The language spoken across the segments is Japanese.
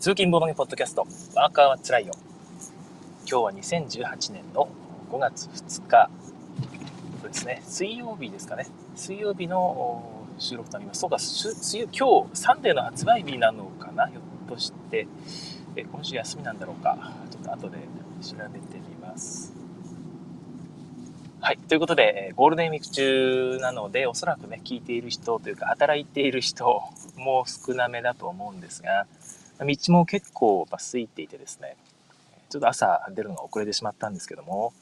通勤ボードゲポッドキャスト、ワーカーはつらいよ。今日は2018年の5月2日、そうですね、水曜日ですかね。水曜日の収録となります。そうか、水、今日、サンデーの発売日なのかな？ひょっとして、え今週休みなんだろうか？ちょっと後で調べてみます。はい。ということで、ゴールデンウィーク中なので、おそらくね、聞いている人というか、働いている人も少なめだと思うんですが、道も結構空いていてですね、ちょっと朝出るのが遅れてしまったんですけども、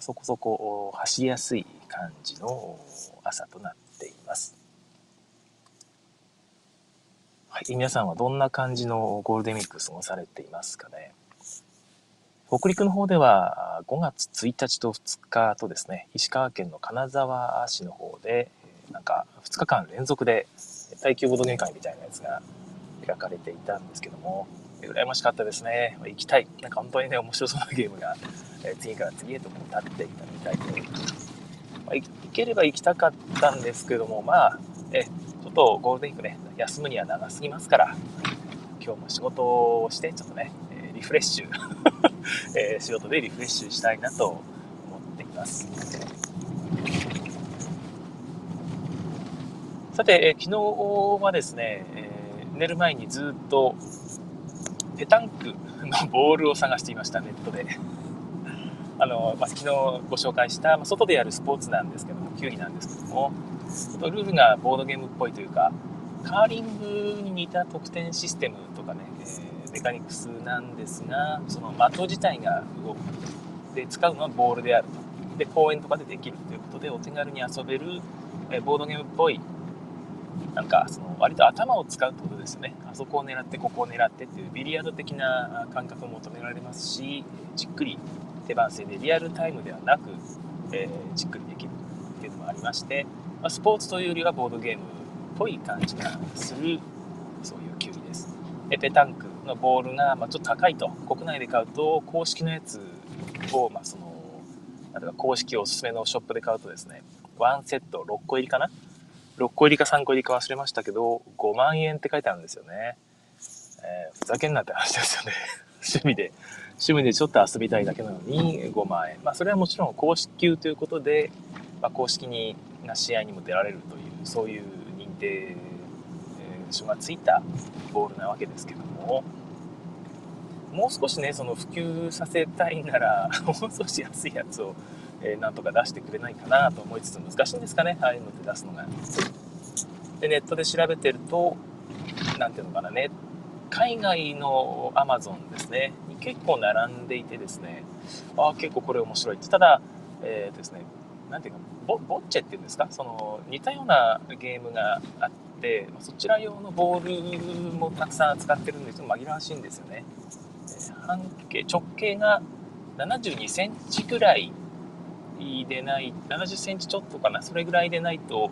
そこそこ走りやすい感じの朝となっています。はい、皆さんはどんな感じのゴールデンウィーク過ごされていますかね？北陸の方では5月1日と2日とですね、石川県の金沢市の方で、なんか2日間連続で耐久ボードゲー会みたいなやつが描かれていたんですけども、羨ましかったですね。行きたい。なんか本当にね、面白そうなゲームが、え次から次へとこう立っていたみたいで、まあ、行ければ行きたかったんですけども、まあ、え、ちょっとゴールデンウィークね、休むには長すぎますから、今日も仕事をして、ちょっとね、えリフレッシュ、え仕事でリフレッシュしたいなと思っています。さて、え昨日はですね、え寝る前にずっとペタンクのボールを探していました、ネットで。あの、まあ、昨日ご紹介した、まあ、外でやるスポーツなんですけども、球技なんですけども、ちょっとルールがボードゲームっぽいというか、カーリングに似た得点システムとかね、えー、メカニクスなんですが、その的自体が動く。で、使うのはボールであると。で、公園とかでできるということで、お手軽に遊べる、えー、ボードゲームっぽいなんかその割と頭を使うってことですよね。あそこを狙ってここを狙ってっていうビリヤード的な感覚を求められますしじっくり手番制でリアルタイムではなく、えー、じっくりできるっていうのもありまして、まあ、スポーツというよりはボードゲームっぽい感じがするそういう球技です。でペタンクのボールが、ま、ちょっと高いと国内で買うと公式のやつを、まあ、その例えば公式おすすめのショップで買うとですね1セット6個入りかな6個入りか3個入りか忘れましたけど、5万円って書いてあるんですよね。えー、ふざけんなって話ですよね。趣味で、趣味でちょっと遊びたいだけなのに5万円。まあそれはもちろん公式級ということで、まあ、公式にな試合にも出られるという、そういう認定書がついたボールなわけですけども、もう少しね、その普及させたいなら、もう少し安いやつをえー、なんとか出してくれないかなと思いつつ難しいんですかねああいうのって出すのが。でネットで調べてると何ていうのかなね海外の Amazon ですねに結構並んでいてですねああ結構これ面白いってただ、えー、ですね何ていうかボボッチェっていうんですかその似たようなゲームがあってそちら用のボールもたくさん扱ってるんですけど紛らわしいんですよね。半径直径が72センチぐらいでない70センチちょっとかなそれぐらいでないと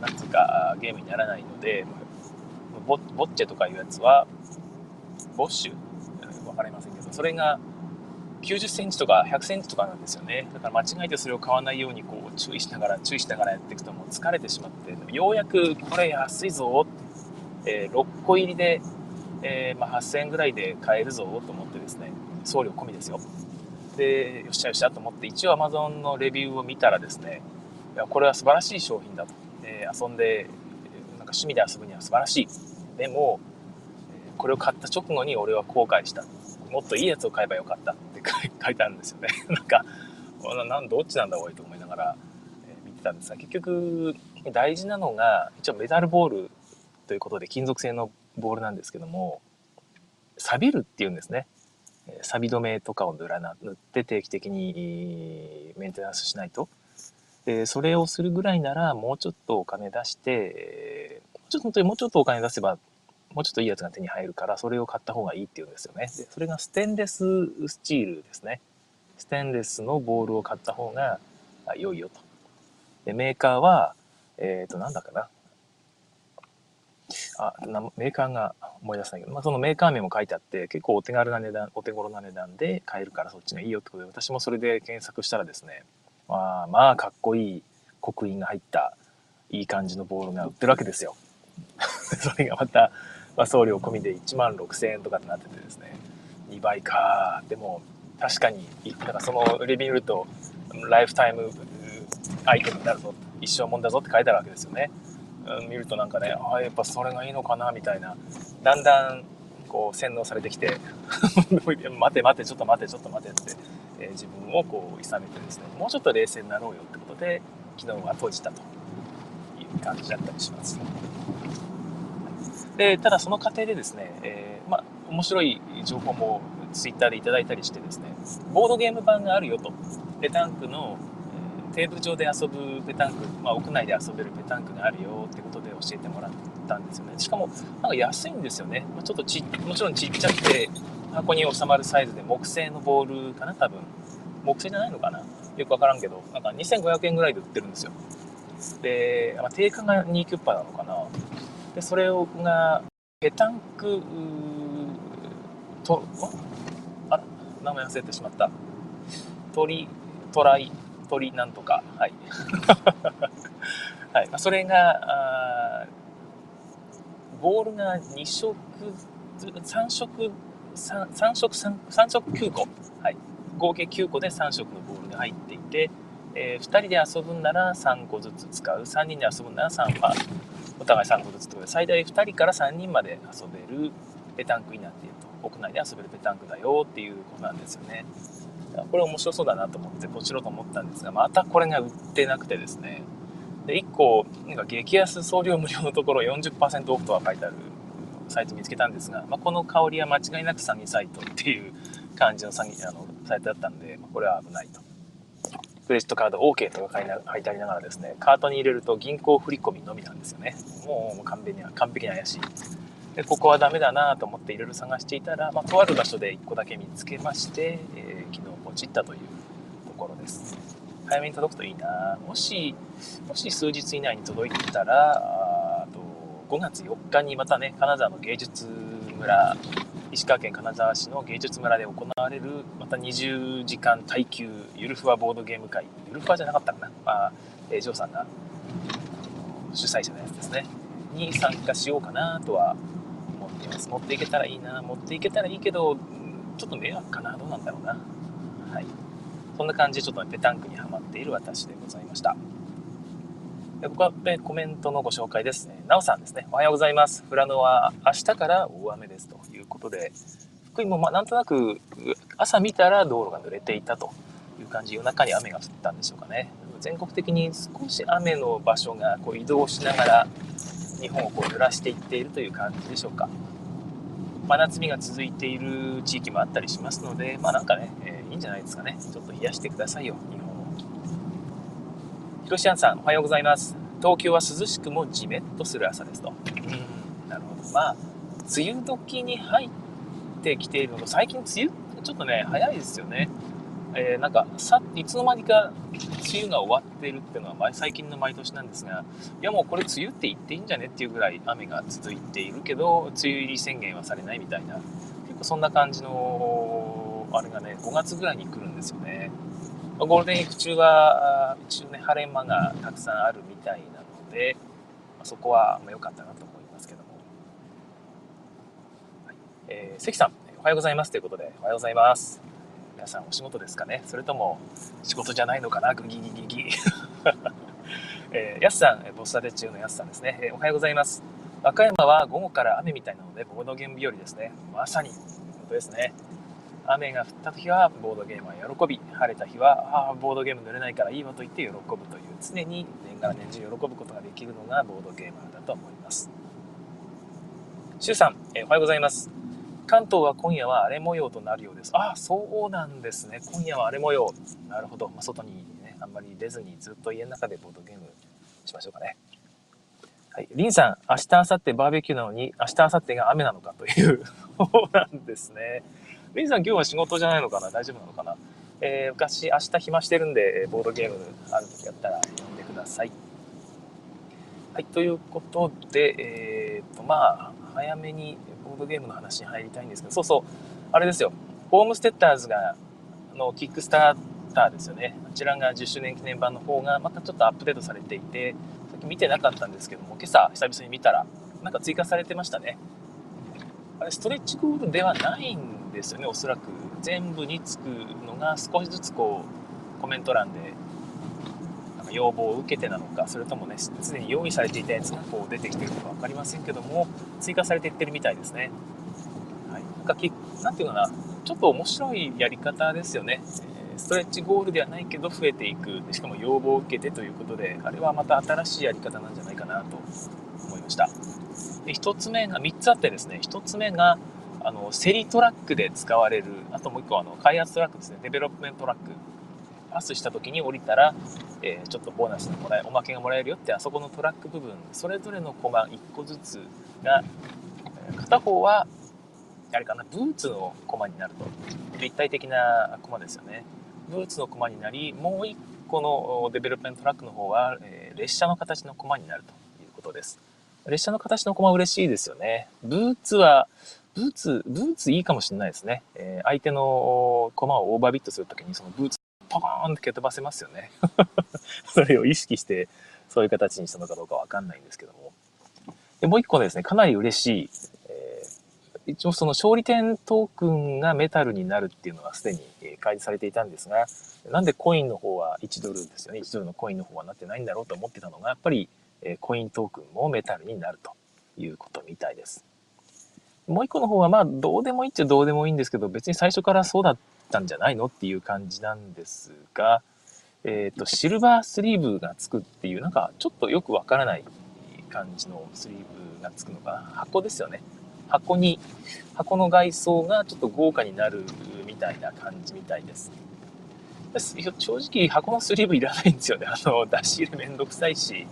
なんつうかゲームにならないのでボボッチェとかいうやつはボッシュ？分かりませんけどそれが90センチとか100センチとかなんですよね。だから間違えてそれを買わないようにこう注意しながら注意しながらやっていくともう疲れてしまってようやくこれ安いぞ、えー、6個入りで、えー、まあ、8000円ぐらいで買えるぞと思ってですね送料込みですよ。で、よっしゃよっしゃと思って、一応 Amazon のレビューを見たらですね、いや、これは素晴らしい商品だと。え、遊んで、なんか趣味で遊ぶには素晴らしい。でも、これを買った直後に俺は後悔した。もっといいやつを買えばよかったって書い てあるんですよね。なんか、なんどっちなんだおいと思いながら、え見てたんですが、結局、大事なのが、一応メタルボールということで金属製のボールなんですけども、錆びるっていうんですね。錆止めとかを塗らな塗って定期的にメンテナンスしないと。でそれをするぐらいならもうちょっとお金出してもうちょっと本当にもうちょっとお金出せばもうちょっといいやつが手に入るからそれを買った方がいいっていうんですよね。でそれがステンレススチールですね。ステンレスのボールを買った方が良いよと。でメーカーはえっ、ー、となんだかな。あメーカーが思い出せないけど、まあ、そのメーカー名も書いてあって結構お手軽な値段お手頃な値段で買えるからそっちがいいよってことで私もそれで検索したらですねまあまあかっこいい刻印が入ったいい感じのボールが売ってるわけですよ。それがまたまあ、送料込みで1万6000円とかになっててですね2倍か。でも確かにだかそのレビュー見るとライフタイムアイテムになるぞ一生もんだぞって書いてあるわけですよね、見るとなんかねああやっぱそれがいいのかなみたいなだんだんこう洗脳されてきて 待て待てちょっと待てちょっと待てって、えー、自分をこういさめてですねもうちょっと冷静になろうよってことで昨日は閉じたという感じだったりします。でただその過程でですね、えー、まあ、面白い情報もツイッターでいただいたりしてですねボードゲーム版があるよとペタンクの、テーブル上で遊ぶペタンク、まあ、屋内で遊べるペタンクがあるよってことで教えてもらったんですよね。しかもなんか安いんですよね、まあ、ちょっとちもちろんちっちゃくて箱に収まるサイズで木製のボールかな多分。木製じゃないのかな？よくわからんけど。なんか2500円ぐらいで売ってるんですよ。で、まあ、定価が2キュッパなのかな。でそれをがペタンクとあ名前忘れてしまった。鳥トライ。鳥なんとかはい、はい。まあ、それがボールが2色3色 3, 3色 3, 3色9個、はい、合計9個で3色のボールが入っていて、えー、2人で遊ぶんなら3個ずつ使う。3人で遊ぶんなら3パー。お互い3個ずつということで最大2人から3人まで遊べるペタンクになっていると。屋内で遊べるペタンクだよっていうことなんですよね。これ面白そうだなと思ってポチろうと思ったんですがまたこれが売ってなくてですねで1個なんか激安送料無料のところ40%オフとは書いてあるサイト見つけたんですが、まあ、この香りは間違いなく詐欺サイトっていう感じの詐欺あのサイトだったんで、まあ、これは危ないとクレジットカード OK とか書いてありながらですね、カートに入れると銀行振込のみなんですよね。もう完璧に完璧に怪しい。で、ここはダメだなと思っていろいろ探していたら、まあ、とある場所で1個だけ見つけまして、えー、昨日ポチったというところです。早めに届くといいな。もし、もし数日以内に届いたら、あと5月4日にまたね、金沢の芸術村石川県金沢市の芸術村で行われるまた20時間耐久ゆるふわボードゲーム会ゆるふわじゃなかったかな、まあえー、ジョーさんが主催者のやつですね。に参加しようかなとは思っています。持っていけたらいいな。持っていけたらいいけどちょっと迷惑かな。どうなんだろうな。はいそんな感じでちょっと、ね、ペタンクにはまっている私でございましたここは、コメントのご紹介ですね。なおさんですね。おはようございます。富良野は明日から大雨ですということで、福井もまなんとなく朝見たら道路が濡れていたという感じ、夜中に雨が降ったんでしょうかね。全国的に少し雨の場所がこう移動しながら日本をこう濡らしていっているという感じでしょうか。真夏日が続いている地域もあったりしますので、まあなんかね、え、いいんじゃないですかね。ちょっと冷やしてくださいよ、日本ひろしあんさん、おはようございます。東京は涼しくもじめっとする朝ですと。うん、なるほど。まあ、梅雨時に入ってきているのと、最近梅雨ちょっとね、早いですよね。えー、なんかさ、いつの間にか梅雨が終わっているっていうのは最近の毎年なんですが、いやもうこれ梅雨って言っていいんじゃねっていうぐらい雨が続いているけど、梅雨入り宣言はされないみたいな、結構そんな感じの、あれがね、5月ぐらいに来るんですよね。ゴールデンウィーク中は一応ね晴れ間がたくさんあるみたいなので、まそこは良かったなと思いますけども、はい。えー、関さんおはようございますということでおはようございます。皆さんお仕事ですかね？それとも仕事じゃないのかな？グギギギギ。えー、やすさんボスタテ中のやすさんですね、えー、おはようございます。和歌山は午後から雨みたいなのでボードゲーム日和ですね。まさに本当ですね。雨が降った時はボードゲームは喜び晴れた日はあボードゲーム濡れないからいいわと言って喜ぶという常に年がら年中喜ぶことができるのがボードゲーマーだと思います。しゅうさん、えー、おはようございます。関東は今夜は荒れ模様となるようです。ああそうなんですね。今夜は荒れ模様。なるほど、まあ、外にねあんまり出ずにずっと家の中でボードゲームしましょうかね。はい。リンさん、明日、明後日バーベキューなのに、明日、明後日が雨なのかという。そうなんですね。リンさん今日は仕事じゃないのかな？大丈夫なのかな？えー、昔、明日暇してるんで、ボードゲームある時やったら読んでください。はい、ということで、えー、っと、まあ、早めにボードゲームの話に入りたいんですけど、そうそう、あれですよ、ホームステッターズが、のキックスターターですよね。こちらが10周年記念版の方が、またちょっとアップデートされていて、さっき見てなかったんですけども、今朝久々に見たら、なんか追加されてましたね。ストレッチゴールではないんですよねおそらく。全部につくのが少しずつこうコメント欄でなんか要望を受けてなのかそれともねすでに用意されていたやつがこう出てきてるのか分かりませんけども追加されていってるみたいですね、はい、なんかきなんていうかなちょっと面白いやり方ですよね、ストレッチゴールではないけど増えていく。しかも要望を受けてということであれはまた新しいやり方なんじゃないかなと思いました。で1つ目が3つあってですね1つ目があの競りトラックで使われるあともう1個あの開発トラックですねデベロップメントトラック。パスした時に降りたら、えー、ちょっとボーナスがもらえおまけがもらえるよってあそこのトラック部分それぞれのコマ1個ずつが片方はあれかなブーツのコマになると。立体的なコマですよね。ブーツのコマになりもう1個のデベロップメントトラックの方は、えー、列車の形のコマになるということです。列車の形のコマ嬉しいですよねブーツはブーツ、ブーツいいかもしれないですね。えー、相手の駒をオーバービッドするときに、そのブーツ、ポコーンって蹴飛ばせますよね。それを意識して、そういう形にしたのかどうかわかんないんですけども。で、もう一個ですね、かなり嬉しい、えー、一応その勝利点トークンがメタルになるっていうのはすでに開示されていたんですが、なんでコインの方は1ドルですよね。1ドルのコインの方はなってないんだろうと思ってたのが、やっぱり、えコイントークンもメタルになるということみたいです。もう一個の方はまあどうでもいいっちゃどうでもいいんですけど別に最初からそうだったんじゃないのっていう感じなんですが、えっ、ー、とシルバースリーブがつくっていうなんかちょっとよくわからない感じのスリーブがつくのかな。箱ですよね。箱に箱の外装がちょっと豪華になるみたいな感じみたいです正直箱のスリーブいらないんですよね。あの出し入れめんどくさいし。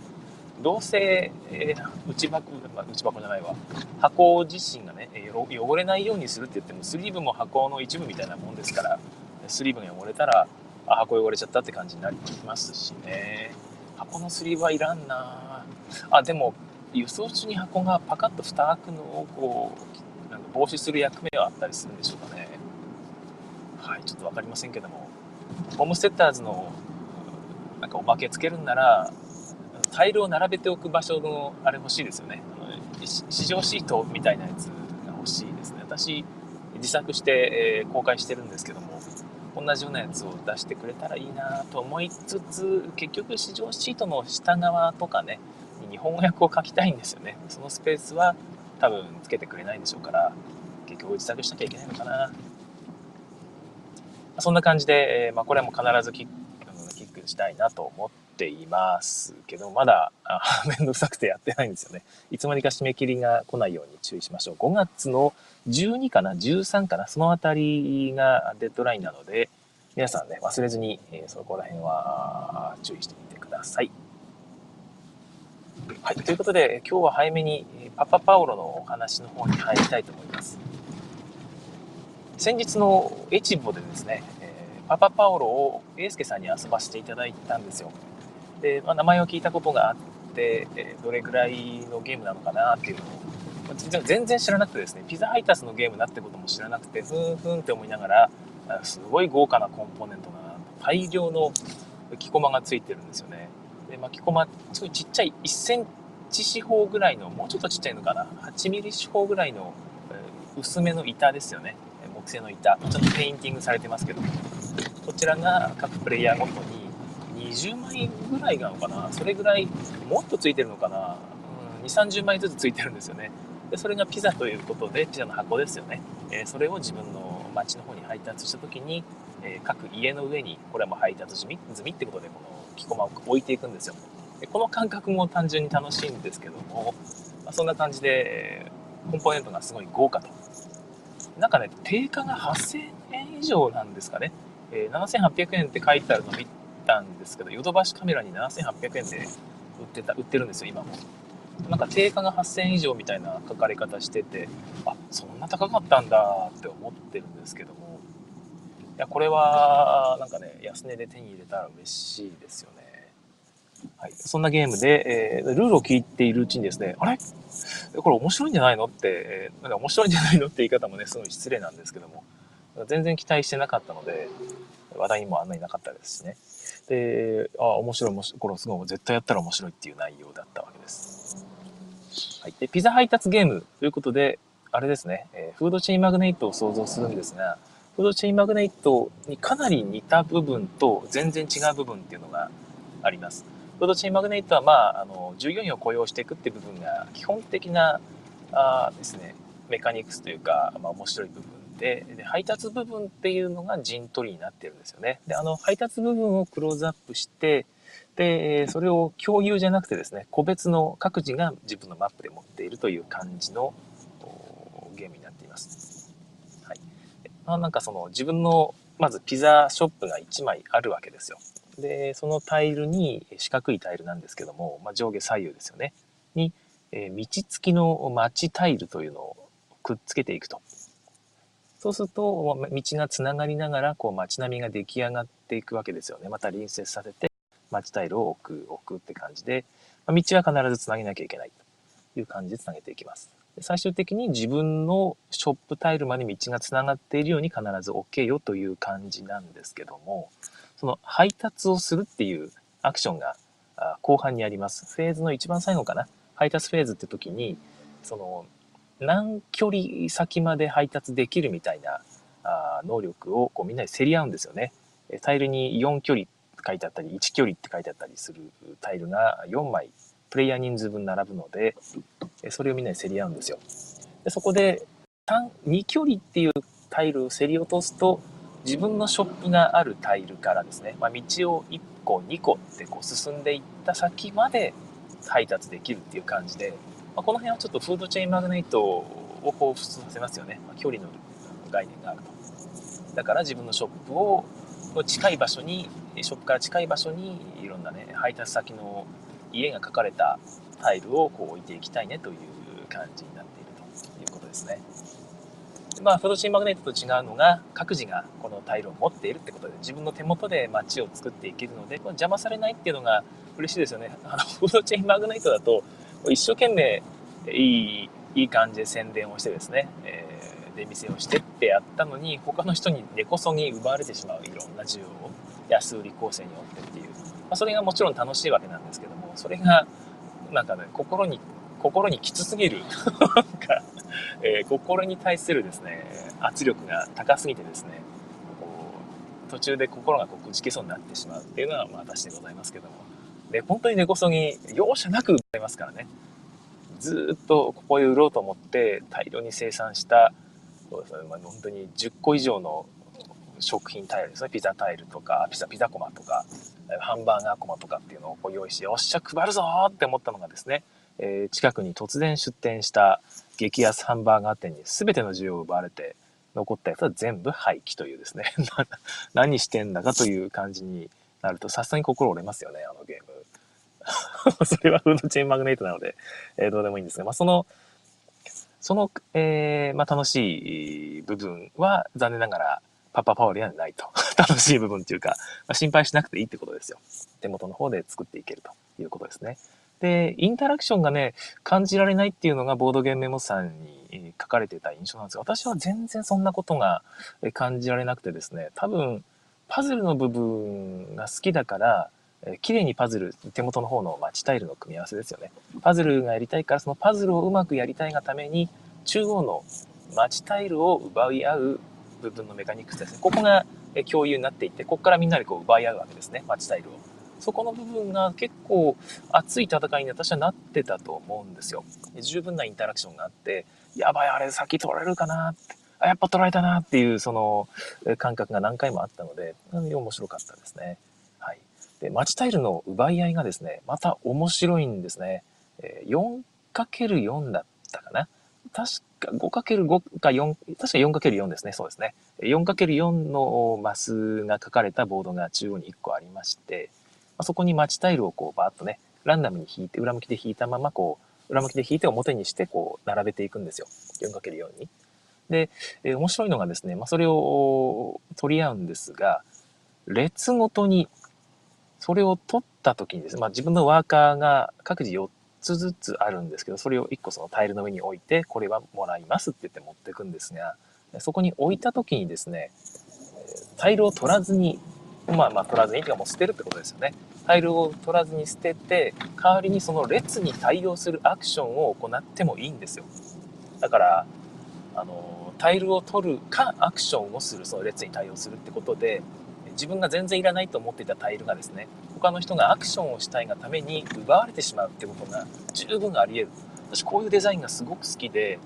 どうせ、えー、内箱、ま、内箱じゃないわ、箱自身がね、汚れないようにするって言っても、スリーブも箱の一部みたいなもんですから、スリーブが汚れたら、あ、箱汚れちゃったって感じになりますしね。箱のスリーブはいらんなあ、でも、輸送中に箱がパカッと蓋開くのをこう、なんか防止する役目はあったりするんでしょうかね。はい、ちょっと分かりませんけども、ホームセッターズのなんかおまけつけるんなら、タイルを並べておく場所のあれ欲しいですよね。市場シートみたいなやつが欲しいですね。私自作して、えー、公開してるんですけども同じようなやつを出してくれたらいいなと思いつつ結局市場シートの下側とかね日本語訳を書きたいんですよね。そのスペースは多分つけてくれないんでしょうから結局自作しなきゃいけないのかな。そんな感じで、えー、まあ、これも必ずキッキックしたいなと思ってていますけど、まだ、めんどくさくてやってないんですよね。いつまでか締め切りが来ないように注意しましょう。5月の12かな ?13 かなそのあたりがデッドラインなので、皆さんね、忘れずに、えー、そこら辺は注意してみてください。はい。ということで、今日は早めにパパパオロのお話の方に入りたいと思います。先日のエチボでですね、パパパオロを英介さんに遊ばせていただいたんですよ。で、まあ、名前を聞いたことがあって、えどれぐらいのゲームなのかなっていうのを、まあ、全然知らなくてですねピザ配達のゲームだってことも知らなくてふんふんって思いながらすごい豪華なコンポーネントが大量の木駒がついてるんですよね。で、まあ、木駒すごいちっちゃい1センチ四方ぐらいのもうちょっとちっちゃいのかな8ミリ四方ぐらいの薄めの板ですよね。木製の板。ちょっとペインティングされてますけどこちらが各プレイヤーごとに20枚ぐらいなのかな？それぐらいもっとついてるのかな、うん、2 3 0枚ずつついてるんですよね。でそれがピザということでピザの箱ですよね、えー、それを自分の町の方に配達した時に、えー、各家の上にこれはもう配達済み済みってことでこの木駒を置いていくんですよ。でこの感覚も単純に楽しいんですけども、まあ、そんな感じでコンポーネントがすごい豪華と。なんかね定価が8000円以上なんですかね、えー、7800円って書いてあるの見たんですけど、ヨドバシカメラに7800円で売ってた、売ってるんですよ、今も。なんか定価が8000円以上みたいな書かれ方してて、あ、そんな高かったんだって思ってるんですけども、いや、これは、なんかね、安値で手に入れたら嬉しいですよね。はい。そんなゲームで、えー、ルールを聞いているうちにですね、あれ？これ面白いんじゃないのって、えー、なんか面白いんじゃないのって言い方もね、すごい失礼なんですけども、全然期待してなかったので、話題にもあんなになかったですしね。で、あ、面白い、面白い、これすごい、絶対やったら面白いっていう内容だったわけです。はい。で、ピザ配達ゲームということで、あれですね、えー、フードチェーンマグネットを想像するんですが、フードチェーンマグネットにかなり似た部分と全然違う部分っていうのがあります。フードチェーンマグネットは、まあ、あの従業員を雇用していくっていう部分が基本的なあですね、メカニクスというか、まあ、面白い部分でで配達部分っていうのが陣取りになってるんですよね。であの配達部分をクローズアップしてでそれを共有じゃなくてですね個別の各自が自分のマップで持っているという感じのゲームになっています。はいまあ、なんかその自分のまずピザショップが1枚あるわけですよ。でそのタイルに四角いタイルなんですけども、まあ、上下左右ですよねに、え、道付きの街タイルというのをくっつけていくと。そうすると道がつながりながらこう街並みが出来上がっていくわけですよね。また隣接させて街タイルを置く置くって感じで、まあ、道は必ずつなげなきゃいけないという感じでつなげていきます。最終的に自分のショップタイルまで道がつながっているように必ず置けよという感じなんですけども、その配達をするっていうアクションが後半にあります。フェーズの一番最後かな。配達フェーズって時に、その何距離先まで配達できるみたいなあ能力をこうみんなで競り合うんですよね。タイルに4距離って書いてあったり、1距離って書いてあったりするタイルが4枚プレイヤー人数分並ぶので、それをみんなで競り合うんですよ。でそこで2距離っていうタイルを競り落とすと、自分のショップがあるタイルからですね、まあ、道を1個2個ってこう進んでいった先まで配達できるっていう感じで、まあ、この辺はちょっとフードチェーンマグネットを彷彿させますよね、まあ、距離の概念があるとだから自分のショップを近い場所にショップから近い場所にいろんなね配達先の家が書かれたタイルをこう置いていきたいねという感じになっているということですね。まあ、フォトチェーンマグネットと違うのが各自がこのタイルを持っているってことで自分の手元で街を作っていけるのでこれ邪魔されないっていうのが嬉しいですよね。あのフードチェーンマグネットだと一生懸命いいいい感じで宣伝をしてですね、えー、出店をしてってやったのに他の人に根こそぎ奪われてしまういろんな需要を安売り構成によってっていう、まあ、それがもちろん楽しいわけなんですけどもそれがなんかね心に心にきつすぎる。なんか、えー、心に対するですね圧力が高すぎてですねこう途中で心がこうくじけそうになってしまうっていうのは私でございますけども。で本当に根こそぎ容赦なく奪いますからね。ずっとここへ売ろうと思って大量に生産したそうですね、まあ、本当に10個以上の食品タイルですね。ピザタイルとかピザピザコマとかハンバーガーコマとかっていうのをこう用意してよっしゃ配るぞって思ったのがですね、えー、近くに突然出店した激安ハンバーガー店に全ての需要を奪われて残ったやつは全部廃棄というですね。何してんだかという感じになるとさすがに心折れますよねあのゲーム。それはフードチェーンマグネットなので、えー、どうでもいいんですが、まあ、そのその、えーまあ、楽しい部分は残念ながらパパパワーではないと。楽しい部分っていうか、まあ、心配しなくていいってことですよ。手元の方で作っていけるということですね。で、インタラクションがね、感じられないっていうのがボードゲームメモさんに書かれてた印象なんですが、私は全然そんなことが感じられなくてですね、多分、パズルの部分が好きだから、え綺麗にパズル、手元の方のマチタイルの組み合わせですよね。パズルがやりたいから、そのパズルをうまくやりたいがために、中央のマチタイルを奪い合う部分のメカニクスですね。ここが共有になっていて、ここからみんなでこう奪い合うわけですね、マッチタイルを。そこの部分が結構熱い戦いに私はなってたと思うんですよ。十分なインタラクションがあって、やばい、あれ先取られるかなって、あ、やっぱ取られたなっていうその感覚が何回もあったので、面白かったですね。で、マチタイルの奪い合いがですね、また面白いんですね。え 4×4 だったかな。確か 5×5 か4、確か 4×4 ですね。そうですね。4×4 のマスが書かれたボードが中央に1個ありまして、そこに待ちタイルをこうバーッとね、ランダムに引いて、裏向きで引いたままこう、裏向きで引いて表にしてこう並べていくんですよ。4×4 に。で、えー、面白いのがですね、まあ、それを取り合うんですが、列ごとにそれを取った時にですね、まあ、自分のワーカーが各自4つずつあるんですけど、それを1個そのタイルの上に置いて、これはもらいますって言って持っていくんですが、そこに置いた時にですね、タイルを取らずに、まあまあ取らずに、てかもう捨てるってことですよね。タイルを取らずに捨てて、代わりにその列に対応するアクションを行ってもいいんですよ。だから、あのタイルを取るかアクションをするその列に対応するってことで自分が全然いらないと思っていたタイルがですね他の人がアクションをしたいがために奪われてしまうってことが十分あり得る。私こういうデザインがすごく好きで、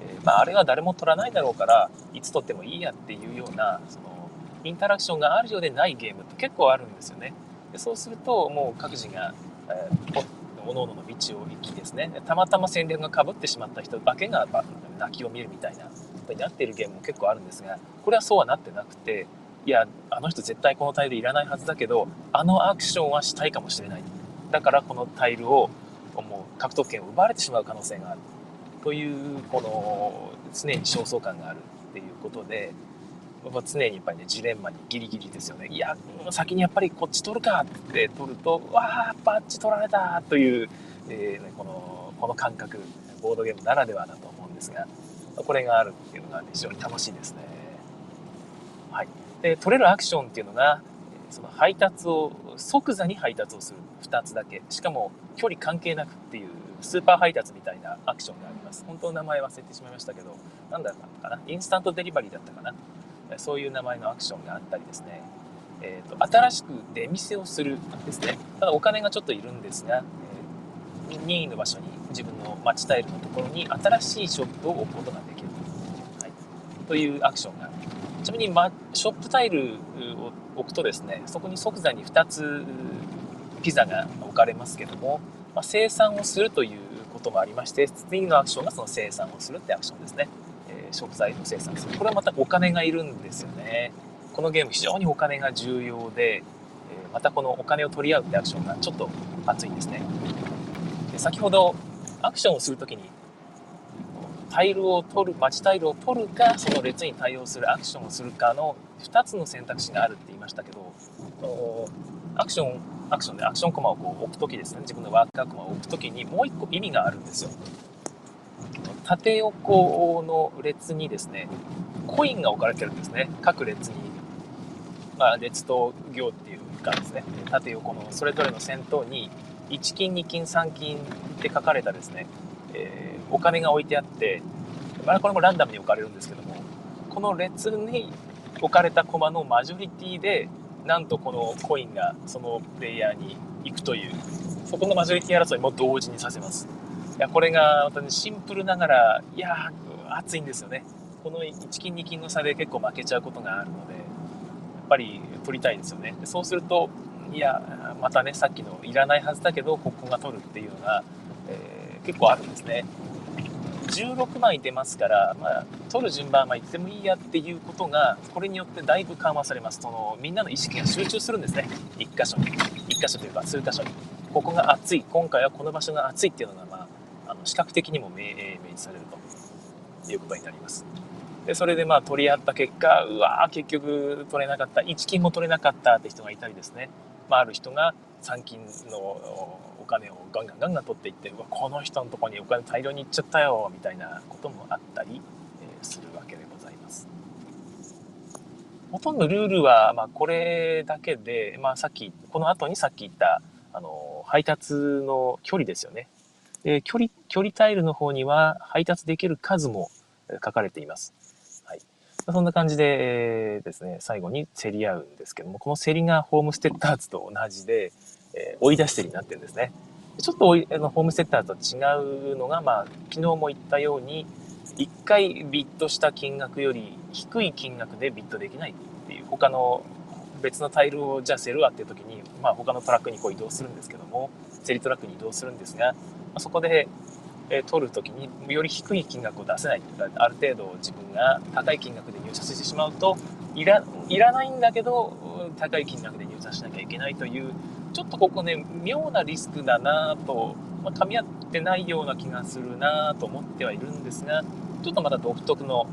えー、まあ、あれは誰も取らないだろうからいつ取ってもいいやっていうようなそのインタラクションがあるようでないゲームって結構あるんですよね。でそうするともう各自が、えー、各々の道を行きですね。たまたま戦略がかぶってしまった人だけが泣きを見るみたいなことになっているゲームも結構あるんですがこれはそうはなってなくていやあの人絶対このタイルいらないはずだけどあのアクションはしたいかもしれない。だからこのタイルをもう獲得権を奪われてしまう可能性がある。というこの常に焦燥感があるっていうことで常にやっぱりねジレンマにギリギリですよね。いや先にやっぱりこっち取るかって取るとわあバッチ取られたという、えー、このこの感覚ボードゲームならではだと思うんですがこれがあるっていうのが、ね、非常に楽しいですね。はい。で取れるアクションっていうのがその配達を即座に配達をする。2つだけ。しかも距離関係なくっていうスーパー配達みたいなアクションがあります。本当の名前忘れてしまいましたけど何だったかな？インスタントデリバリーだったかな？そういう名前のアクションがあったりですね、えーと、新しく出店をするですね。ただお金がちょっといるんですが、えー、任意の場所に自分の待ちタイルのところに新しいショップを置くことができる、はい、というアクション。ちなみに、ま、ショップタイルを置くとですねそこに即座に2つピザが置かれますけども、まあ、生産をするということもありまして次のアクションがその生産をするってアクションですね、えー、食材の生産する。これはまたお金がいるんですよね。このゲーム非常にお金が重要で、えー、またこのお金を取り合うってアクションがちょっと熱いんですね。で先ほどアクションをするときにタイルを取る、待ちタイルを取るか、その列に対応するアクションをするかの2つの選択肢があるって言いましたけど、アクション、アクションでアクションコマをこう置くときですね、自分のワーカーコマを置くときにもう1個意味があるんですよ。縦横の列にですね、コインが置かれてるんですね。各列に。まあ、列と行っていうかですね、縦横のそれぞれの先頭に、1金、2金、3金って書かれたですね、え、お金が置いてあって、まあ、これもランダムに置かれるんですけどもこの列に置かれた駒のマジョリティでなんとこのコインがそのプレイヤーに行くというそこのマジョリティ争いも同時にさせます。いやこれが本当にシンプルながらいや熱いんですよね。この1金2金の差で結構負けちゃうことがあるのでやっぱり取りたいですよね。そうするといやまたねさっきのいらないはずだけどここが取るっていうのが、えー結構あるんですね。16枚出ますから、まあ、取る順番はいってもいいやっていうことが、これによってだいぶ緩和されます。そのみんなの意識が集中するんですね。1箇所に。1箇所というか数箇所に。ここが暑い。今回はこの場所が暑いっていうのが、まあ、あの視覚的にも明明示されるということになります。でそれでまあ取り合った結果、うわー結局取れなかった。1金も取れなかったって人がいたりですね。まあ、ある人が3金のお金をガンガンガンガン取っていってうわこの人のとこにお金大量にいっちゃったよみたいなこともあったり、するわけでございます。ほとんどルールは、まあ、これだけで、まあ、さっきこの後にさっき言ったあの配達の距離ですよね。で距離距離タイルの方には配達できる数も書かれています。そんな感じで、えー、ですね、最後に競り合うんですけども、この競りがホームステッターズと同じで、えー、追い出し競りになってるんですね。ちょっとあのホームセッターと違うのが、まあ、昨日も言ったように、1回ビットした金額より低い金額でビットできないっていう、他の別のタイルをじゃあセルわっていう時に、まあ、他のトラックにこう移動するんですけども、セリトラックに移動するんですが、まあ、そこで、え、取る時により低い金額を出せないある程度自分が高い金額で入社してしまうといらないんだけど高い金額で入社しなきゃいけないというちょっとここね、妙なリスクだなと、まあ、噛み合ってないような気がするなと思ってはいるんですが、ちょっとまだ独特の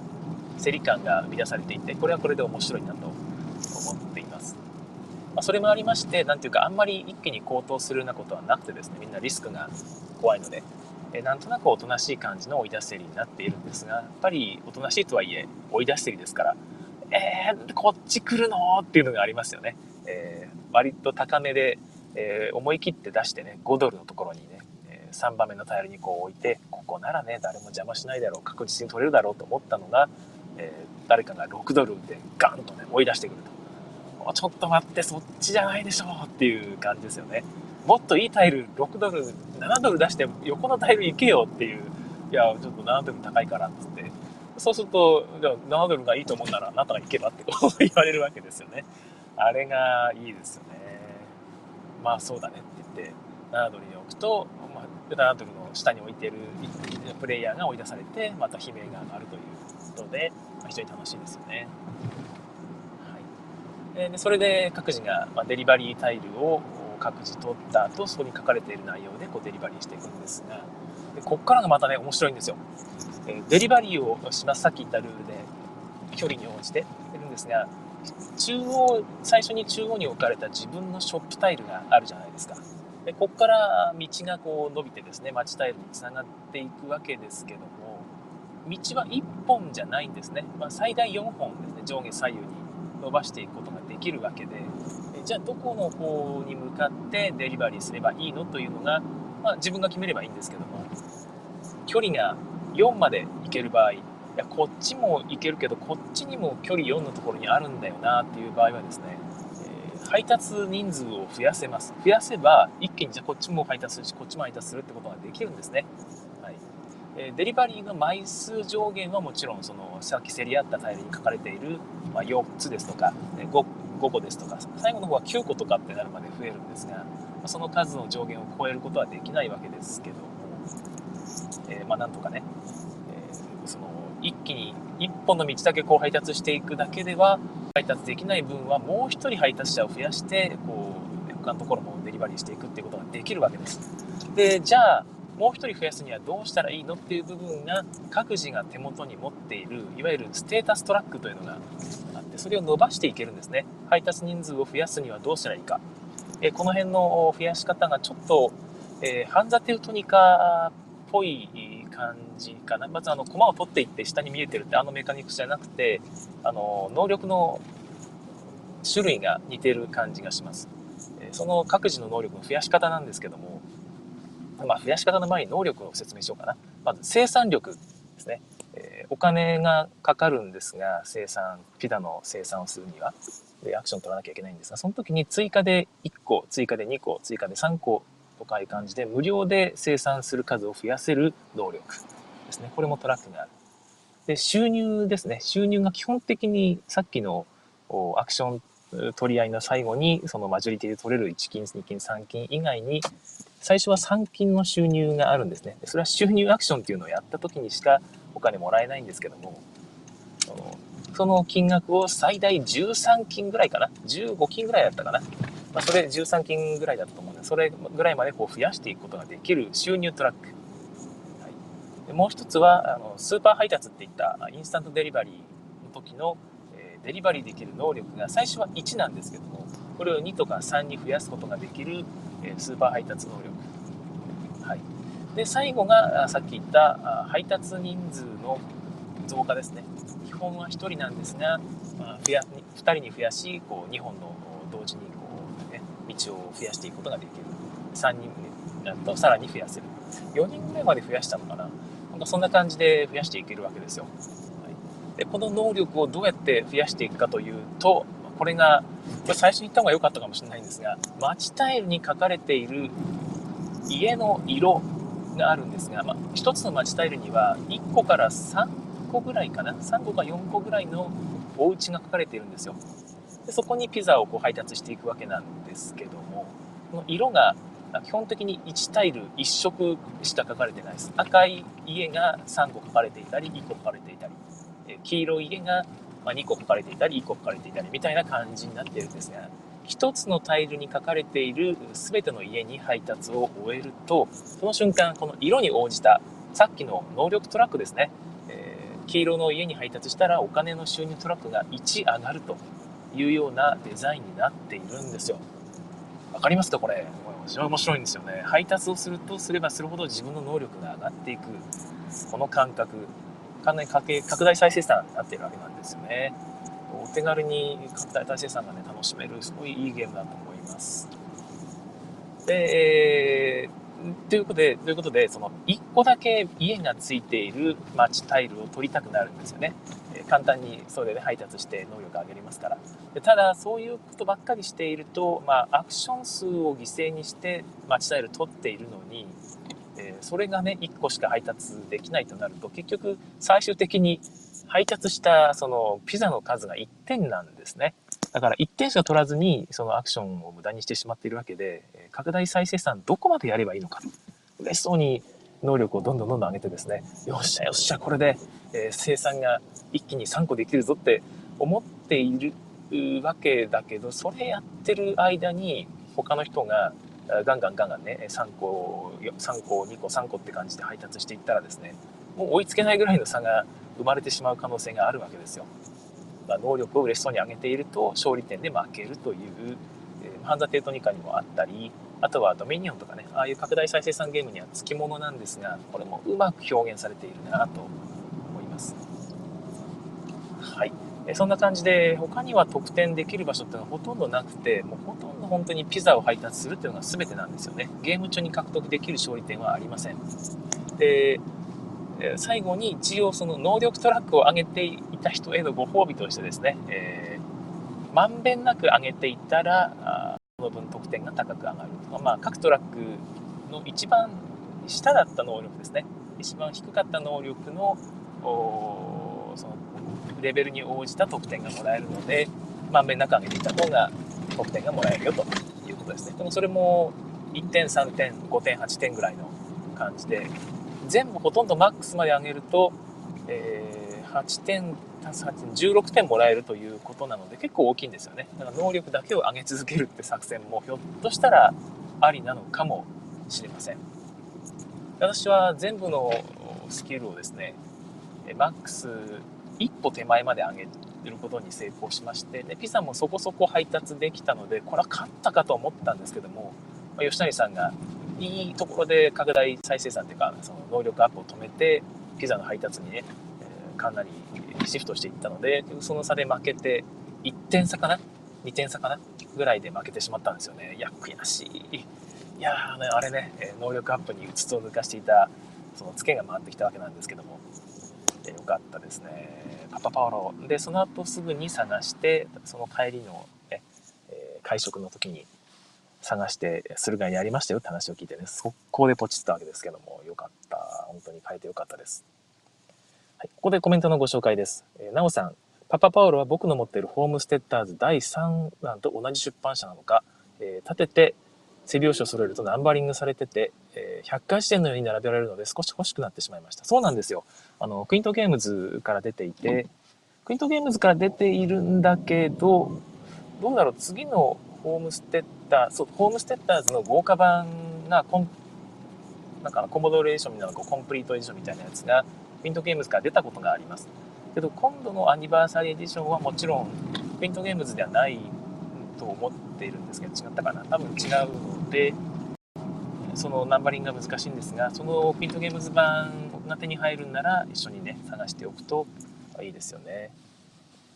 競り感が生み出されていて、これはこれで面白いなと思っています。まあ、それもありまして、なんていうか、あんまり一気に高騰するようなことはなくてですね、みんなリスクが怖いので、えなんとなくおとなしい感じの追い出し競りになっているんですが、やっぱりおとなしいとはいえ、追い出し競りですから、えー、こっち来るのっていうのがありますよね。えー、割と高めで、えー、思い切って出してね、5ドルのところにね、え、3番目のタイルにこう置いてここならね誰も邪魔しないだろう確実に取れるだろうと思ったのが、え、誰かが6ドルでガンとね追い出してくるとちょっと待ってそっちじゃないでしょうっていう感じですよねもっといいタイル6ドル7ドル出して横のタイル行けよっていういやちょっと7ドル高いからっつって。そうするとじゃあ7ドルがいいと思うならあなたが行けばってこう言われるわけですよね。あれがいいですよね。まあそうだねって言って7ドルに置くと、まあ、7ドルの下に置いてるプレイヤーが追い出されてまた悲鳴が上がるということで、まあ、非常に楽しいですよね。はい、でそれで各自が、デリバリータイルを各自取った後そこに書かれている内容でこうデリバリーしていくんですがでこっからがまたね面白いんですよ。えデリバリーをします。さっき言ったルールで距離に応じているんですが中央最初に中央に置かれた自分のショップタイルがあるじゃないですか。でここから道がこう伸びてですね町タイルにつながっていくわけですけども道は1本じゃないんですね、まあ、最大4本ですね上下左右に伸ばしていくことができるわけでじゃあどこの方に向かってデリバリーすればいいのというのが、まあ、自分が決めればいいんですけども距離が4まで行ける場合いやこっちも行けるけどこっちにも距離4のところにあるんだよなっていう場合はですね、えー、配達人数を増やせます。増やせば一気にじゃあこっちも配達するしこっちも配達するってことができるんですね、はい。え、デリバリーの枚数上限はもちろんそのさっき競り合ったタイルに書かれている、ま、4つですとか 5, 5個ですとか最後の方は9個とかってなるまで増えるんですがその数の上限を超えることはできないわけですけども、えー、まあなんとかね、えー、その一気に1本の道だけこう配達していくだけでは配達できない分はもう1人配達者を増やしてこう他のところもデリバリーしていくっていうことができるわけです。でじゃあもう1人増やすにはどうしたらいいのっていう部分が各自が手元に持っているいわゆるステータストラックというのがてそれを伸ばしていけるんですね配達人数を増やすにはどうしたらいいかえこの辺の増やし方がちょっと、えー、ハンザテウトニカっぽい感じかな。まずあの、コマを取っていって下に見えてるってあのメカニクスじゃなくて、あの、能力の種類が似てる感じがします。その各自の能力の増やし方なんですけども、まあ、増やし方の前に能力を説明しようかな。まず生産力ですね。え、お金がかかるんですが、生産、ピダの生産をするには。で、アクション取らなきゃいけないんですが、その時に追加で1個、追加で2個、追加で3個とかいう感じで無料で生産する数を増やせる能力ですね。これもトラックがある。で、収入ですね。収入が基本的にさっきのアクション取り合いの最後にそのマジョリティで取れる1金、2金、3金以外に最初は3金の収入があるんですね。それは収入アクションっていうのをやった時にしかお金もらえないんですけども、その金額を最大13金ぐらいかな。15金ぐらいだったかな。まあ、それ13金ぐらいだったと思うんで、それぐらいまでこう増やしていくことができる収入トラック。はい、でもう一つはあの、スーパー配達っていったインスタントデリバリーの時の、えー、デリバリーできる能力が最初は1なんですけども、これを2とか3に増やすことができる、えー、スーパー配達能力。で最後がさっき言った配達人数の増加ですね。基本は1人なんですが、あ、増や2人に増やしこう2本の同時にこう、ね道を増やしていくことができる。3人だとさらに増やせる。4人ぐらいまで増やしたのかな。なんかそんな感じで増やしていけるわけですよ、はい、でこの能力をどうやって増やしていくかというとこれがこれ最初に言った方が良かったかもしれないんですが街タイルに書かれている家の色があるんですが、まあ、1つの街タイルには1個から3個ぐらいかな。3個か4個ぐらいのお家が書かれているんですよ。でそこにピザをこう配達していくわけなんですけどもこの色が基本的に1タイル1色しか書かれてないです。赤い家が3個書かれていたり1個書かれていたり。黄色い家が2個書かれていたり1個書かれていたりみたいな感じになっているんですが1つのタイルに書かれている全ての家に配達を終えるとその瞬間この色に応じたさっきの能力トラックですね、えー、黄色の家に配達したらお金の収入トラックが1上がるというようなデザインになっているんですよ。わかりますかこれ。面白いんですよね。配達をするとすればするほど自分の能力が上がっていく。この感覚、かなり拡大再生産になっているわけなんですよね。お手軽に拡大再生産がね、楽しめる、すごいいいゲームだと思います。で、えーということで、ということで、その1個だけ家がついている街タイルを取りたくなるんですよね。え簡単にそれで配達して能力上げれますから。でただ、そういうことばっかりしていると、まあ、アクション数を犠牲にして街タイル取っているのに、え、それがね、1個しか配達できないとなると、結局、最終的に配達したそのピザの数が1点なんですね。だから1点しか取らずにそのアクションを無駄にしてしまっているわけで、拡大再生産どこまでやればいいのかと。嬉しそうに能力をどんどんどんどん上げてですね、よっしゃよっしゃ、これで、え生産が一気に3個できるぞって思っているわけだけど、それやってる間に他の人がガンガンガンガンね、3個、3個、2個、3個って感じで配達していったらですね、もう追いつけないぐらいの差が生まれてしまう可能性があるわけですよ。まあ、能力を嬉しそうに上げていると勝利点で負けるという、えー、ハンザ・テートニカにもあったりあとはドミニオンとかねああいう拡大再生産ゲームには付き物なんですがこれもうまく表現されているなと思います。はい。そんな感じで他には得点できる場所っていうのはほとんどなくてもうほとんど本当にピザを配達するっていうのが全てなんですよね。ゲーム中に獲得できる勝利点はありません。で最後に一応その能力トラックを上げていた人へのご褒美としてですね、えー、まんべんなく上げていったら、その分得点が高く上がるとか、まあ、各トラックの一番下だった能力ですね、一番低かった能力のそのレベルに応じた得点がもらえるので、まんべんなく上げていった方が得点がもらえるよということですね。でもそれも1点、3点、5点、8点ぐらいの感じで、全部ほとんどマックスまで上げると、えー、8点足す8点16点もらえるということなので結構大きいんですよね。だから能力だけを上げ続けるって作戦もひょっとしたらありなのかもしれません。私は全部のスキルをですねマックス一歩手前まで上げることに成功しましてでピザもそこそこ配達できたのでこれは勝ったかと思ったんですけども吉谷さんがいいところで拡大再生産というかその能力アップを止めてピザの配達にね、えかなりシフトしていったのでその差で負けて1点差かな？2点差かな？ぐらいで負けてしまったんですよね。いや悔しい。いやー、ね、あれね能力アップにうつつを抜かしていたそのツケが回ってきたわけなんですけども、えよかったですね。パパパオロでその後すぐに探してその帰りの、ね、え会食の時に探して駿河にありましたよって話を聞いてね、速攻でポチったわけですけども、よかった。本当に変えてよかったです。はい、ここでコメントのご紹介です。えー、なおさん、パパパウロは僕の持っているホームステッターズ第3弾と同じ出版社なのか、えー、立てて背表紙を揃えるとナンバリングされてて、えー、100回視点のように並べられるので少し欲しくなってしまいました。そうなんですよ。あの、クイントゲームズから出ていて、クイントゲームズから出ているんだけど、どうだろう、次のホームステッター、そう、ホームステッターズの豪華版がコン、なんかコモドレーションなのかコンプリートエディションみたいなやつが、ピントゲームズから出たことがあります。けど、今度のアニバーサリーエディションはもちろん、ピントゲームズではないと思っているんですけど、違ったかな多分違うので、そのナンバリングが難しいんですが、そのピントゲームズ版が手に入るんなら一緒にね、探しておくといいですよね。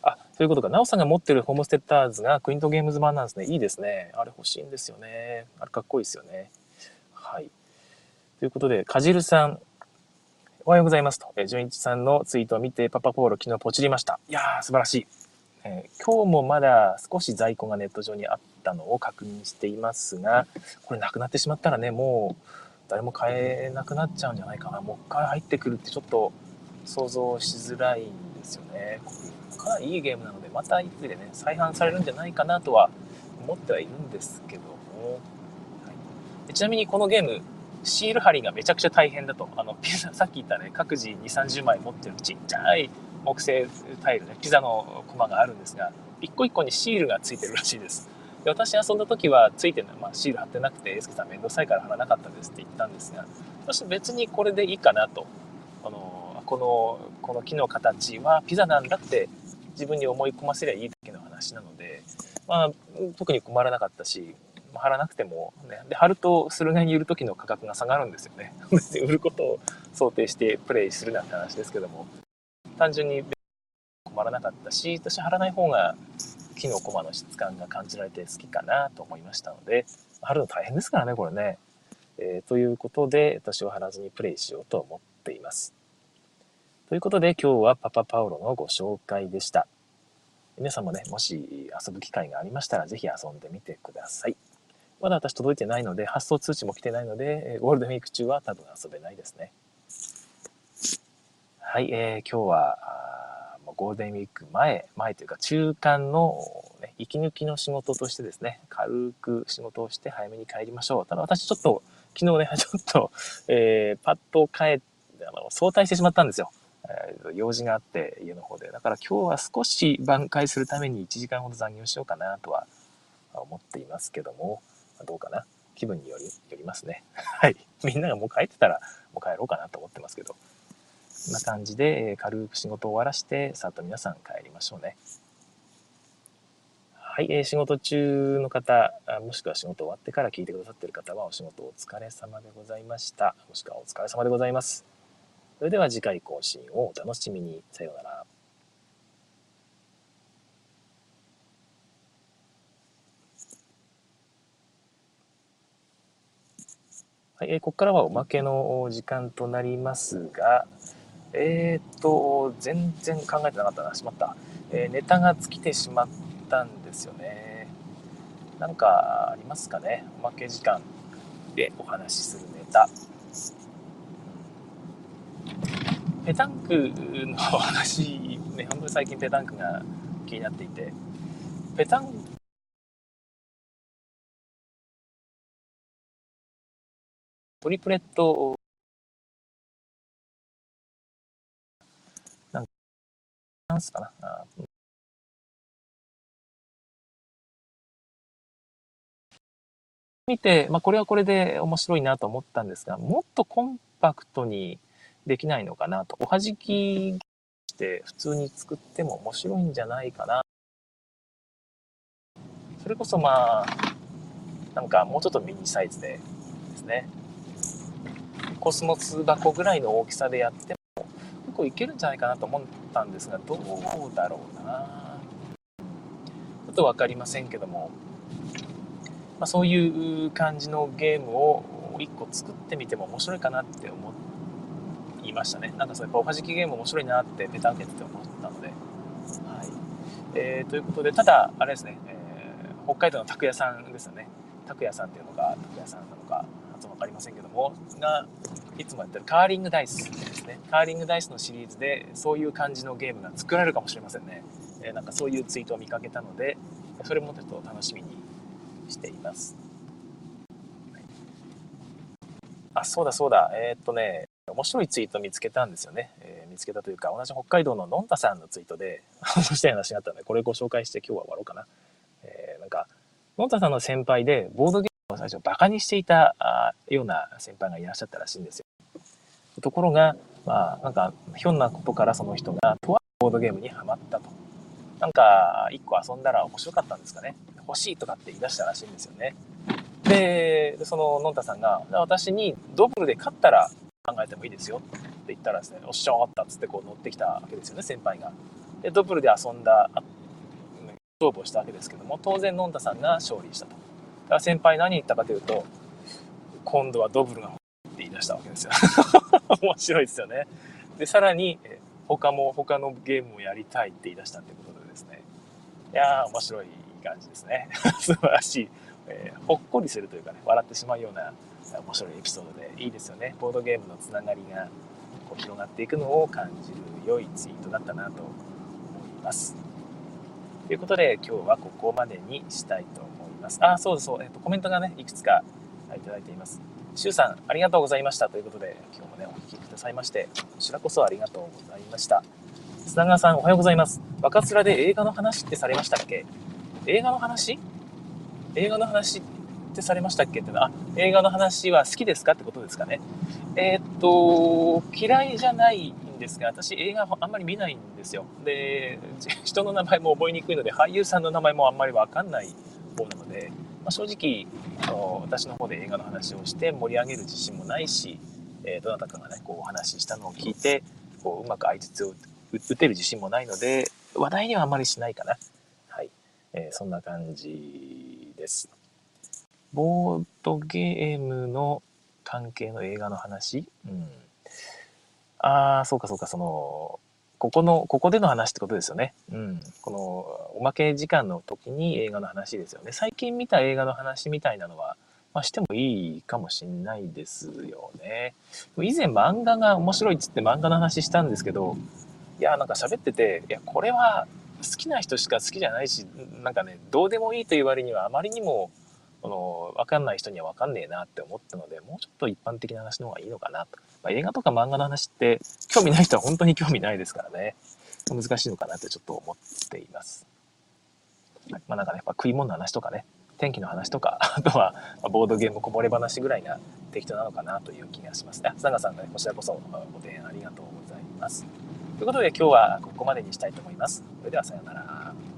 あ、ということか。なおさんが持ってるホームステッターズがクイントゲームズ版なんですね。いいですね。あれ欲しいんですよね。あれかっこいいですよね。はい。ということで、かじるさん、おはようございますと。え、純一さんのツイートを見て、パパポーロ昨日ポチりました。いやー、素晴らしい。えー、今日もまだ少し在庫がネット上にあったのを確認していますが、これなくなってしまったらね、もう誰も買えなくなっちゃうんじゃないかな。もう一回入ってくるってちょっと想像しづらいんですよね。かなりいいゲームなので、またいずれね、再販されるんじゃないかなとは思ってはいるんですけども、はい、ちなみにこのゲーム、シール貼りがめちゃくちゃ大変だと。あの、ピザ、さっき言ったね、各自2、30枚持ってるちっちゃい木製タイルね、ピザのコマがあるんですが、一個一個にシールがついてるらしいです。で私遊んだ時はついてるの、まあ、シール貼ってなくて、エスケさんめんどくさいから貼らなかったですって言ったんですが、私別にこれでいいかなと。この、この木の形はピザなんだって自分に思い込ませりゃいいだけの話なので、まあ、特に困らなかったし、貼らなくても、ね、で貼ると駿河屋に売る時の価格が下がるんですよね。売ることを想定してプレイするなんて話ですけども、単純に困らなかったし、私貼らない方が木のコマの質感が感じられて好きかなと思いましたので、貼るの大変ですからね、これね。えー、ということで、私は張らずにプレイしようと思っています。ということで、今日はパパパウロのご紹介でした。皆さんもね、もし遊ぶ機会がありましたら、ぜひ遊んでみてください。まだ私届いてないので、発送通知も来てないので、ゴールデンウィーク中は多分遊べないですね。はい、えー、今日はゴールデンウィーク前、前というか中間の、ね、息抜きの仕事としてですね、軽く仕事をして早めに帰りましょう。ただ私ちょっと、昨日ね、ちょっと、えー、パッと帰って、あの、早退してしまったんですよ。えー、用事があって家の方で。だから今日は少し挽回するために1時間ほど残業しようかなとは思っていますけども、どうかな？気分により、よりますね。はい。みんながもう帰ってたら、もう帰ろうかなと思ってますけど。こんな感じで、軽く仕事を終わらして、さっと皆さん帰りましょうね。はい、えー、仕事中の方、もしくは仕事終わってから聞いてくださってる方は、お仕事お疲れ様でございました。もしくはお疲れ様でございます。それでは次回更新をお楽しみに。さようなら。はい、えー、ここからはおまけの時間となりますが、えー、っと、全然考えてなかったな、しまった。えー、ネタが尽きてしまったんですよね。なんかありますかね？おまけ時間でお話しするネタ。ペタンクの話、ね、本当に最近ペタンクが気になっていて、ペタントリプレット。なんすかな。見て、まあ、これはこれで面白いなと思ったんですが、もっとコンパクトにできないのかなと。おはじきして普通に作っても面白いんじゃないかな。それこそまあ、なんかもうちょっとミニサイズでですね。コスモス箱ぐらいの大きさでやっても結構いけるんじゃないかなと思ったんですが、どうだろうな。ちょっと分かりませんけども、まあ、そういう感じのゲームを1個作ってみても面白いかなって思っていましたね。なんかそうやっぱおはじきゲーム面白いなってペタンケって思ったので。はいえー、ということで、ただ、あれですね、えー、北海道の拓也さんですよね。拓也さんっていうのが拓也さんなのか、発音分かりませんけども、が、いつもやってるカーリングダイスですね。カーリングダイスのシリーズで、そういう感じのゲームが作られるかもしれませんね。えー、なんかそういうツイートを見かけたので、それもちょっと楽しみにしています。はい、あ、そうだそうだ。えー、っとね、面白いツイート見つけたんですよね。えー、見つけたというか、同じ北海道ののんたさんのツイートで、面白い話があったので、これご紹介して今日は終わろうかな。えー、なんか、のんたさんの先輩で、ボードゲームを最初バカにしていたような先輩がいらっしゃったらしいんですよ。ところが、まあ、なんか、ひょんなことからその人が、とあるボードゲームにはまったと。なんか、一個遊んだら面白かったんですかね。欲しいとかって言い出したらしいんですよね。で、その、のんたさんが、私にドブルで勝ったら考えてもいいですよって言ったらですね、おっしゃわったっつってこう乗ってきたわけですよね、先輩が。で、ドブルで遊んだ、勝負をしたわけですけども、当然、のんたさんが勝利したと。だから先輩何言ったかというと、今度はドブルがって言い出したわけですよ。面白いですよね。で、さらに、他も、他のゲームをやりたいって言い出したってことでですね。いやー、面白い感じですね。素晴らしい、えー、ほっこりするというかね、笑ってしまうような面白いエピソードでいいですよね。ボードゲームのつながりがこう広がっていくのを感じる良いツイートだったなと思います。ということで、今日はここまでにしたいと思います。あ、そうそう、えっ、と、コメントがね、いくつかいただいています。シュウさん、ありがとうございました。ということで、今日もね、お聴きくださいまして、こちらこそありがとうございました。砂川さん、おはようございます。若面で映画の話ってされましたっけ？映画の話？映画の話ってされましたっけってのは、あ、映画の話は好きですかってことですかね。えー、っと、嫌いじゃないんですが、私映画あんまり見ないんですよ。で、人の名前も覚えにくいので、俳優さんの名前もあんまりわかんない方なので、まあ、正直あの私の方で映画の話をして盛り上げる自信もないし、えー、どなたかがねこうお話ししたのを聞いてこううまく相槌を打てる自信もないので話題にはあまりしないかなはい、えー、そんな感じですボードゲームの関係の映画の話？うん。ああ、そうかそうか、その、ここの、ここでの話ってことですよね。うん。この、おまけ時間の時に映画の話ですよね。最近見た映画の話みたいなのは、まあ、してもいいかもしんないですよね。以前漫画が面白いっつって漫画の話したんですけど、いや、なんか喋ってて、いや、これは好きな人しか好きじゃないし、なんかね、どうでもいいという割にはあまりにも、この、わかんない人にはわかんねえなって思ったので、もうちょっと一般的な話の方がいいのかなと。まあ、映画とか漫画の話って興味ない人は本当に興味ないですからね。難しいのかなってちょっと思っています。はい、まあなんかね、やっぱ食い物の話とかね、天気の話とか、あとはボードゲームこぼれ話ぐらいが適当なのかなという気がしますね。佐賀さんが、ね、こちらこそご提案ありがとうございます。ということで今日はここまでにしたいと思います。それではさようなら。